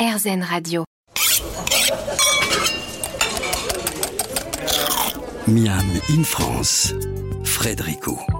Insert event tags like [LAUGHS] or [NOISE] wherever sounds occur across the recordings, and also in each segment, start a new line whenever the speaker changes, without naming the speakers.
RZN Radio.
Miam in France, Frédérico.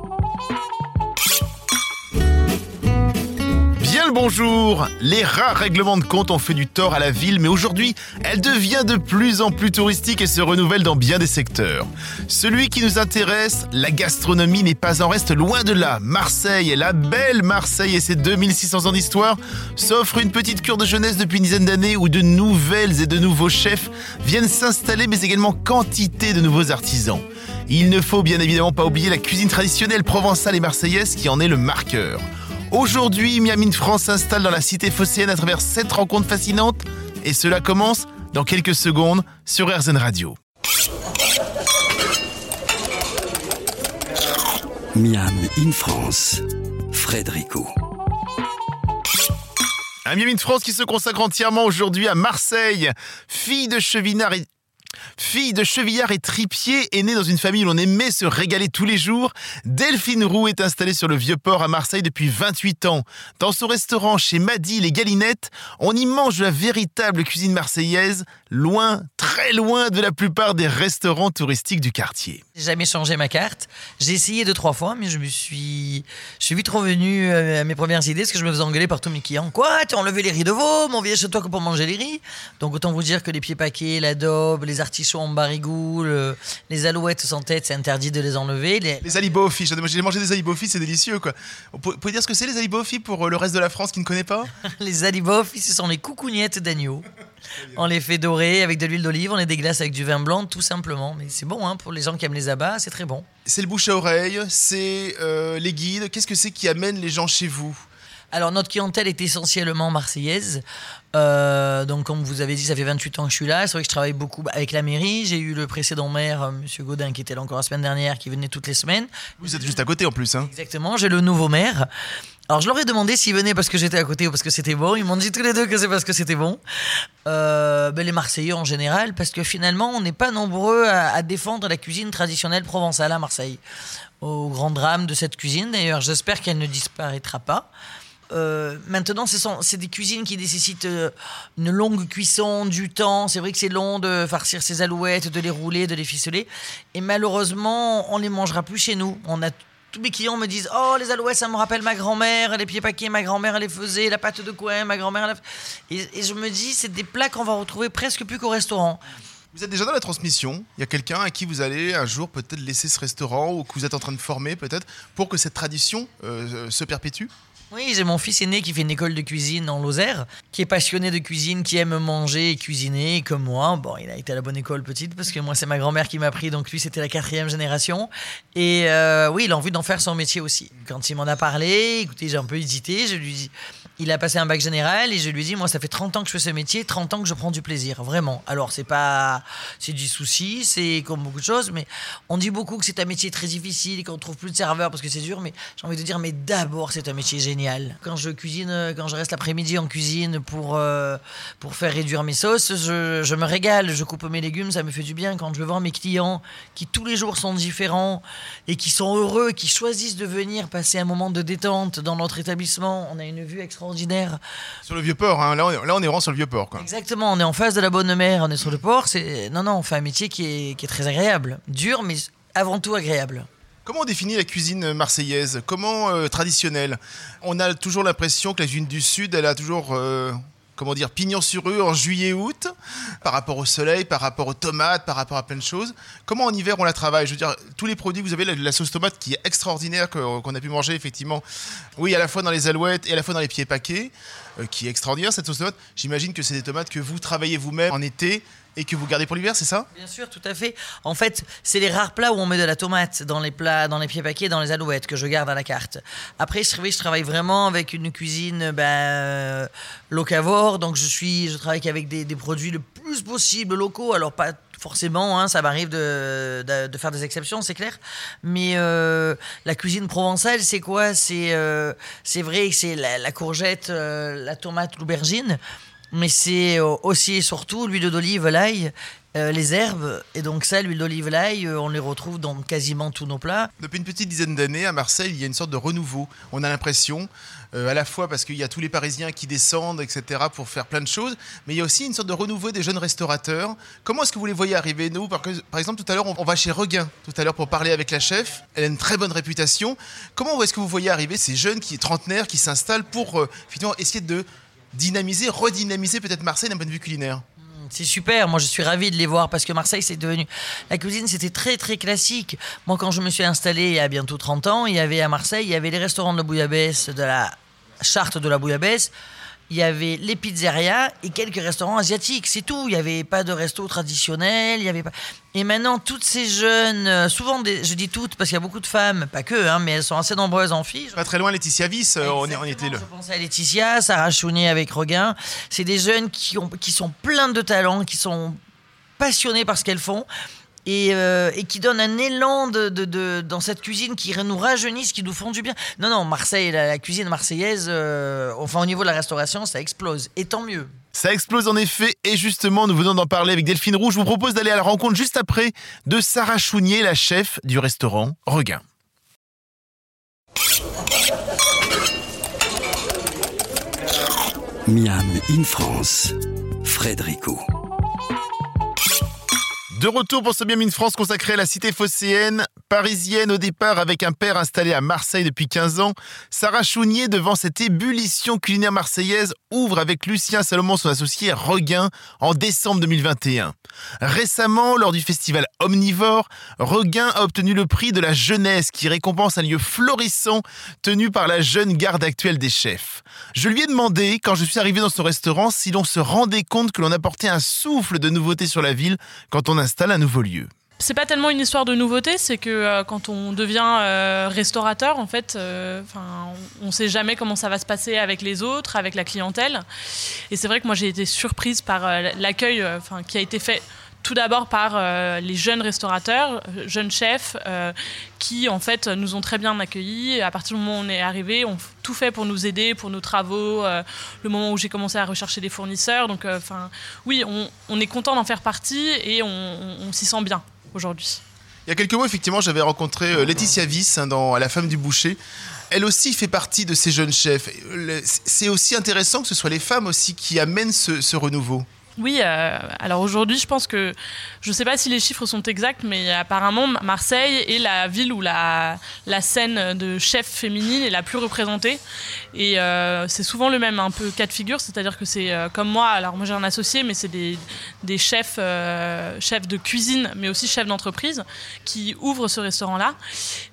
Bonjour Les rares règlements de compte ont fait du tort à la ville, mais aujourd'hui, elle devient de plus en plus touristique et se renouvelle dans bien des secteurs. Celui qui nous intéresse, la gastronomie n'est pas en reste loin de là. Marseille, la belle Marseille et ses 2600 ans d'histoire, s'offre une petite cure de jeunesse depuis une dizaine d'années où de nouvelles et de nouveaux chefs viennent s'installer, mais également quantité de nouveaux artisans. Il ne faut bien évidemment pas oublier la cuisine traditionnelle provençale et marseillaise qui en est le marqueur. Aujourd'hui, Miami France s'installe dans la cité phocéenne à travers cette rencontre fascinante et cela commence dans quelques secondes sur RZN Radio.
Miam in France, Frédérico.
Un Miami de France qui se consacre entièrement aujourd'hui à Marseille. Fille de chevinard et... Fille de chevillard et tripier, est née dans une famille où l'on aimait se régaler tous les jours, Delphine Roux est installée sur le Vieux-Port à Marseille depuis 28 ans. Dans son restaurant chez Madi les Galinettes, on y mange la véritable cuisine marseillaise, loin, très loin de la plupart des restaurants touristiques du quartier.
J'ai jamais changé ma carte. J'ai essayé deux, trois fois, mais je me suis. Je suis vite revenu euh, à mes premières idées parce que je me faisais engueuler par tous mes clients. Quoi? Tu as enlevé les riz de veau? Mon vient chez toi que pour manger les riz Donc autant vous dire que les pieds paquets, l'adobe, les artichauts en barigoule, euh, les alouettes sans tête, c'est interdit de les enlever. Les...
Les alibofis, j'ai mangé des alibofis, c'est délicieux quoi. Vous pouvez dire ce que c'est les alibofis pour euh, le reste de la France qui ne connaît pas? [LAUGHS]
Les alibofs, ce sont les coucougnettes d'agneau. On les fait dorer avec de l'huile d'olive, on les déglace avec du vin blanc, tout simplement. Mais c'est bon, hein, pour les gens qui aiment les abats, c'est très bon.
C'est le bouche à oreille, c'est euh, les guides. Qu'est-ce que c'est qui amène les gens chez vous?
Alors, notre clientèle est essentiellement marseillaise. Euh, donc, comme vous avez dit, ça fait 28 ans que je suis là. C'est vrai que je travaille beaucoup avec la mairie. J'ai eu le précédent maire, euh, Monsieur Gaudin, qui était là encore la semaine dernière, qui venait toutes les semaines.
Vous êtes juste à côté en plus. Hein.
Exactement, j'ai le nouveau maire. Alors, je leur ai demandé s'ils venaient parce que j'étais à côté ou parce que c'était bon. Ils m'ont dit tous les deux que c'est parce que c'était bon. Euh, ben, les Marseillais en général, parce que finalement, on n'est pas nombreux à, défendre la cuisine traditionnelle provençale à Marseille. Au grand drame de cette cuisine, d'ailleurs, j'espère qu'elle ne disparaîtra pas. Euh, maintenant, c'est des cuisines qui nécessitent euh, une longue cuisson, du temps. C'est vrai que c'est long de farcir ces alouettes, de les rouler, de les ficeler. Et malheureusement, on les mangera plus chez nous. On a tous mes clients me disent Oh, les alouettes, ça me rappelle ma grand-mère, les pieds paquets, ma grand-mère, les faisait, la pâte de coin, ma grand-mère. la- Et, et je me dis, c'est des plats qu'on va retrouver presque plus qu'au restaurant.
Vous êtes déjà dans la transmission. Il y a quelqu'un à qui vous allez un jour peut-être laisser ce restaurant ou que vous êtes en train de former peut-être pour que cette tradition euh, se perpétue?
Oui, j'ai mon fils aîné qui fait une école de cuisine en Lozère, qui est passionné de cuisine, qui aime manger et cuisiner, comme moi. Bon, il a été à la bonne école petite, parce que moi, c'est ma grand-mère qui m'a appris, donc lui, c'était la quatrième génération. Et euh, oui, il a envie d'en faire son métier aussi. Quand il m'en a parlé, écoutez, j'ai un peu hésité, je lui dis... Il a passé un bac général et je lui dit, moi, ça fait 30 ans que je fais ce métier, 30 ans que je prends du plaisir, vraiment. Alors, c'est pas. C'est du souci, c'est comme beaucoup de choses, mais on dit beaucoup que c'est un métier très difficile et qu'on trouve plus de serveurs parce que c'est dur, mais j'ai envie de dire, mais d'abord, c'est un métier génial. Quand je cuisine, quand je reste l'après-midi en cuisine pour, euh, pour faire réduire mes sauces, je, me régale, je coupe mes légumes, ça me fait du bien. Quand je voir mes clients qui tous les jours sont différents et qui sont heureux, qui choisissent de venir passer un moment de détente dans notre établissement, on a une vue extraordinaire.
Sur le vieux port, hein. là, on est, là on est vraiment sur le vieux port. Quoi.
Exactement, on est en face de la bonne mer, on est sur le port. C'est non non, on fait un métier qui est, qui est très agréable, dur mais avant tout agréable.
Comment on définit la cuisine marseillaise? Comment euh, traditionnelle? On a toujours l'impression que la cuisine du Sud, elle a toujours, euh, comment dire, pignon sur rue en juillet-août, par rapport au soleil, par rapport aux tomates, par rapport à plein de choses. Comment en hiver on la travaille? Je veux dire, tous les produits, vous avez la, sauce tomate qui est extraordinaire, qu'on a pu manger effectivement, oui, à la fois dans les alouettes et à la fois dans les pieds paquets, euh, qui est extraordinaire cette sauce tomate. J'imagine que c'est des tomates que vous travaillez vous-même en été et que vous gardez pour l'hiver, c'est ça?
Bien sûr, tout à fait. En fait, c'est les rares plats où on met de la tomate dans les plats, dans les pieds paquets, dans les alouettes que je garde à la carte. Après, je je travaille vraiment avec une cuisine ben, euh, locavore, donc je suis, je travaille avec des, produits le plus possible locaux. Alors pas forcément, hein, ça m'arrive de, faire des exceptions, c'est clair. Mais euh, la cuisine provençale, c'est quoi? C'est euh, c'est vrai que c'est la, la courgette, la tomate, l'aubergine. Mais c'est euh, aussi et surtout l'huile d'olive, l'ail, euh, les herbes. Et donc ça, l'huile d'olive, l'ail, euh, on les retrouve dans quasiment tous nos plats.
Depuis une petite dizaine d'années, à Marseille, il y a une sorte de renouveau. On a l'impression, à la fois parce qu'il y a tous les Parisiens qui descendent, etc., pour faire plein de choses, mais il y a aussi une sorte de renouveau des jeunes restaurateurs. Comment est-ce que vous les voyez arriver Nous, par, exemple, tout à l'heure, on, va chez Regain, tout à l'heure, pour parler avec la chef. Elle a une très bonne réputation. Comment est-ce que vous voyez arriver ces jeunes qui trentenaires qui s'installent pour finalement essayer de dynamiser, redynamiser peut-être Marseille d'un point de vue culinaire
C'est super, moi je suis ravi de les voir parce que Marseille c'est devenu... La cuisine c'était très très classique. Moi quand je me suis installé il y a bientôt 30 ans, il y avait à Marseille, il y avait les restaurants de la bouillabaisse, de la charte de la bouillabaisse, il y avait les pizzerias et quelques restaurants asiatiques, c'est tout. Il n'y avait pas de resto traditionnel, il y avait pas... Et maintenant toutes ces jeunes, euh, souvent des- je dis toutes parce qu'il y a beaucoup de femmes, pas que, hein, mais elles sont assez nombreuses en filles.
Pas très loin, Laetitia Viss, euh, on, on était là.
Je pensais à Laetitia, Sarah Chounier avec Regain. C'est des jeunes qui, ont, qui sont pleins de talent, qui sont passionnés par ce qu'elles font. Et, euh, et qui donnent un élan de, de- de- dans cette cuisine qui nous rajeunissent, qui nous font du bien. Non, non, Marseille, la, la cuisine marseillaise, euh, enfin au niveau de la restauration, ça explose. Et tant mieux.
Ça explose en effet, et justement, nous venons d'en parler avec Delphine Roux. Je vous propose d'aller à la rencontre juste après de Sarah Chounier, la chef du restaurant Regain.
Miam in France, Frédérico.
De retour pour ce Miam in France consacré à la cité phocéenne, parisienne au départ avec un père installé à Marseille depuis 15 ans, Sarah Chounier, devant cette ébullition culinaire marseillaise, ouvre avec Lucien Salomon, son associé, Regain, en décembre 2021. Récemment, lors du festival Omnivore, Regain a obtenu le prix de la jeunesse qui récompense un lieu florissant tenu par la jeune garde actuelle des chefs. Je lui ai demandé, quand je suis arrivé dans son restaurant, si l'on se rendait compte que l'on apportait un souffle de nouveauté sur la ville quand on installe un nouveau lieu.
C'est pas tellement une histoire de nouveauté, c'est que euh, quand on devient euh, restaurateur, en fait, euh, on ne sait jamais comment ça va se passer avec les autres, avec la clientèle. Et c'est vrai que moi j'ai été surprise par euh, l'accueil qui a été fait tout d'abord par les jeunes restaurateurs, jeunes chefs, qui en fait nous ont très bien accueillis. À partir du moment où on est arrivé, on f- tout fait pour nous aider, pour nos travaux. le moment où j'ai commencé à rechercher des fournisseurs, donc enfin oui, on, est content d'en faire partie et on s'y sent bien aujourd'hui.
Il y a quelques mois, effectivement, j'avais rencontré euh, Laetitia Viss hein, dans La femme du boucher. Elle aussi fait partie de ces jeunes chefs. Le- C'est aussi intéressant que ce soit les femmes aussi qui amènent ce renouveau.
Oui, euh, alors aujourd'hui, je pense que je ne sais pas si les chiffres sont exacts, mais apparemment, Marseille est la ville où la, la scène de chef féminine est la plus représentée. Et euh, c'est souvent le même un peu cas de figure, c'est-à-dire que c'est euh, comme moi, alors moi j'ai un associé, mais c'est des, des chefs, chefs de cuisine, mais aussi chefs d'entreprise qui ouvrent ce restaurant-là.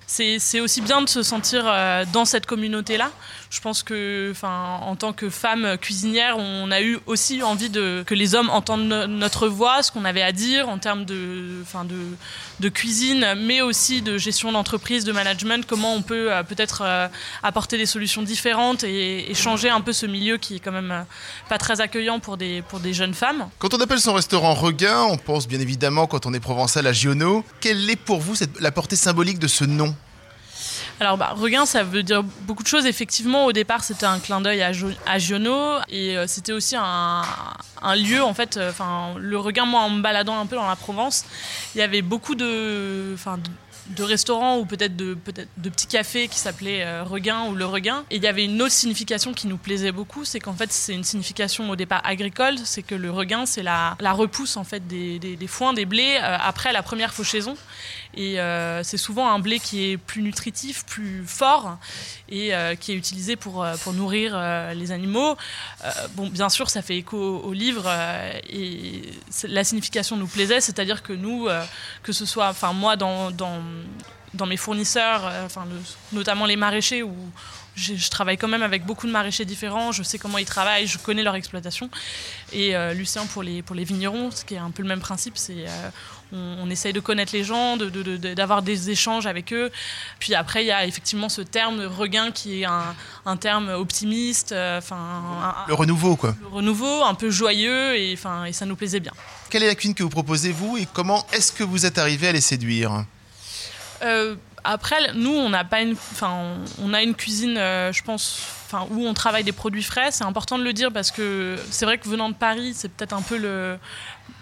C'est aussi bien de se sentir euh, dans cette communauté-là. Je pense que, en tant que femme cuisinière, on a eu aussi envie de que les hommes entendent no- notre voix, ce qu'on avait à dire en termes de, enfin, de, cuisine, mais aussi de gestion d'entreprise, de management. Comment on peut euh, peut-être euh, apporter des solutions différentes et, changer un peu ce milieu qui est quand même pas très accueillant pour des pour des jeunes femmes.
Quand on appelle son restaurant Regain, on pense bien évidemment, quand on est provençal, à Giono. Quelle est pour vous la portée symbolique de ce nom?
Alors, bah, Regain, ça veut dire beaucoup de choses. Effectivement, au départ, c'était un clin d'œil à, Jo- Giono et euh, c'était aussi un, lieu, en fait. euh, Enfin, le Regain, moi, en me baladant un peu dans la Provence, il y avait beaucoup de, de, restaurants ou peut-être de, peut de petits cafés qui s'appelaient euh, Regain ou Le Regain. Et il y avait une autre signification qui nous plaisait beaucoup, c'est qu'en fait, c'est une signification au départ agricole. C'est que le Regain, c'est la, repousse, en fait, des, des, des foins, des blés après la première fauchaison. Et euh, c'est souvent un blé qui est plus nutritif, plus fort et euh, qui est utilisé pour, euh, pour nourrir les animaux. Bon, bien sûr, ça fait écho au livre euh, et la signification nous plaisait, c'est-à-dire que nous, que ce soit, enfin moi, dans, dans, mes fournisseurs, enfin notamment les maraîchers où je, travaille quand même avec beaucoup de maraîchers différents, je sais comment ils travaillent, je connais leur exploitation. Et Lucien pour les, pour les vignerons, ce qui est un peu le même principe, c'est on, on essaye de connaître les gens, de- de- de- d'avoir des échanges avec eux. Puis après, il y a effectivement ce terme regain qui est un, un terme optimiste, euh, enfin
Le renouveau, quoi.
un renouveau, un peu joyeux, et, enfin, et ça nous plaisait bien.
Quelle est la cuisine que vous proposez, vous, et comment est-ce que vous êtes arrivé à les séduire?
Euh, après, nous, on n'a pas une, enfin, on, on a une cuisine, euh, je pense, enfin, où on travaille des produits frais. C'est important de le dire parce que c'est vrai que venant de Paris, c'est peut-être un peu le,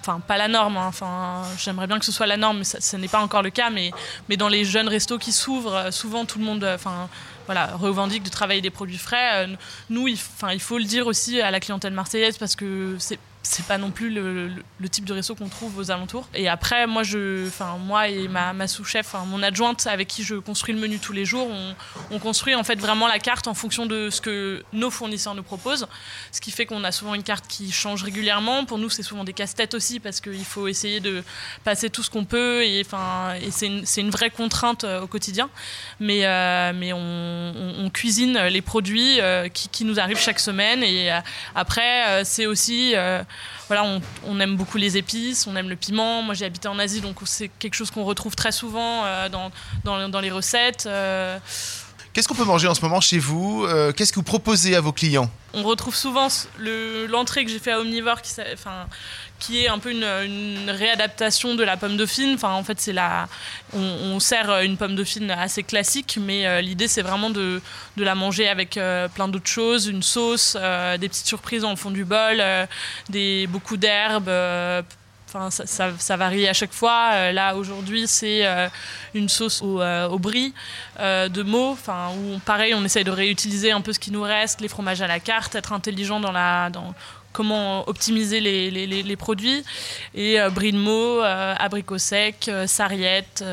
enfin pas la norme. hein. Enfin, j'aimerais bien que ce soit la norme, mais ça, ce n'est pas encore le cas. Mais, mais dans les jeunes restos qui s'ouvrent, euh, souvent tout le monde, euh, enfin voilà, revendique de travailler des produits frais. Euh, Nous, enfin, il faut le dire aussi à la clientèle marseillaise parce que c'est c'est pas non plus le, type de resto qu'on trouve aux alentours. Et après, moi, je, moi et ma, sous-chef, mon adjointe avec qui je construis le menu tous les jours, on, on construit en fait vraiment la carte en fonction de ce que nos fournisseurs nous proposent. Ce qui fait qu'on a souvent une carte qui change régulièrement. Pour nous, c'est souvent des casse-têtes aussi parce qu'il faut essayer de passer tout ce qu'on peut et, et c'est une, vraie contrainte euh, au quotidien. Mais, euh, mais on, cuisine les produits euh, qui, nous arrivent chaque semaine. Et après, c'est aussi. Voilà, on, aime beaucoup les épices, on aime le piment. Moi, j'ai habité en Asie, donc c'est quelque chose qu'on retrouve très souvent euh, dans, les recettes.
Qu'est-ce qu'on peut manger en ce moment chez vous Euh, Qu'est-ce que vous proposez à vos clients?
On retrouve souvent l'entrée que j'ai fait à Omnivore qui, est un peu une, réadaptation de la pomme dauphine. Enfin, en fait, on, sert une pomme dauphine assez classique, mais euh, l'idée c'est vraiment de, la manger avec euh, plein d'autres choses, une sauce, des petites surprises le fond du bol, beaucoup d'herbes. Enfin, ça, varie à chaque fois. Euh, là, aujourd'hui, c'est euh, une sauce au, euh, brie euh, de mots. Enfin, où pareil, on essaye de réutiliser un peu ce qui nous reste, les fromages à la carte, être intelligent dans la, comment optimiser les, produits. Et brie de mots, euh, abricot sec, euh, sarriette,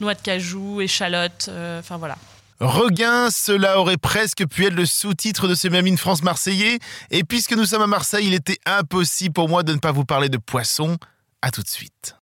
noix de cajou, échalote. Enfin voilà.
Regain, cela aurait presque pu être le sous-titre de ce Même in France marseillais. Et puisque nous sommes à Marseille, il était impossible pour moi de ne pas vous parler de poisson. À tout de suite.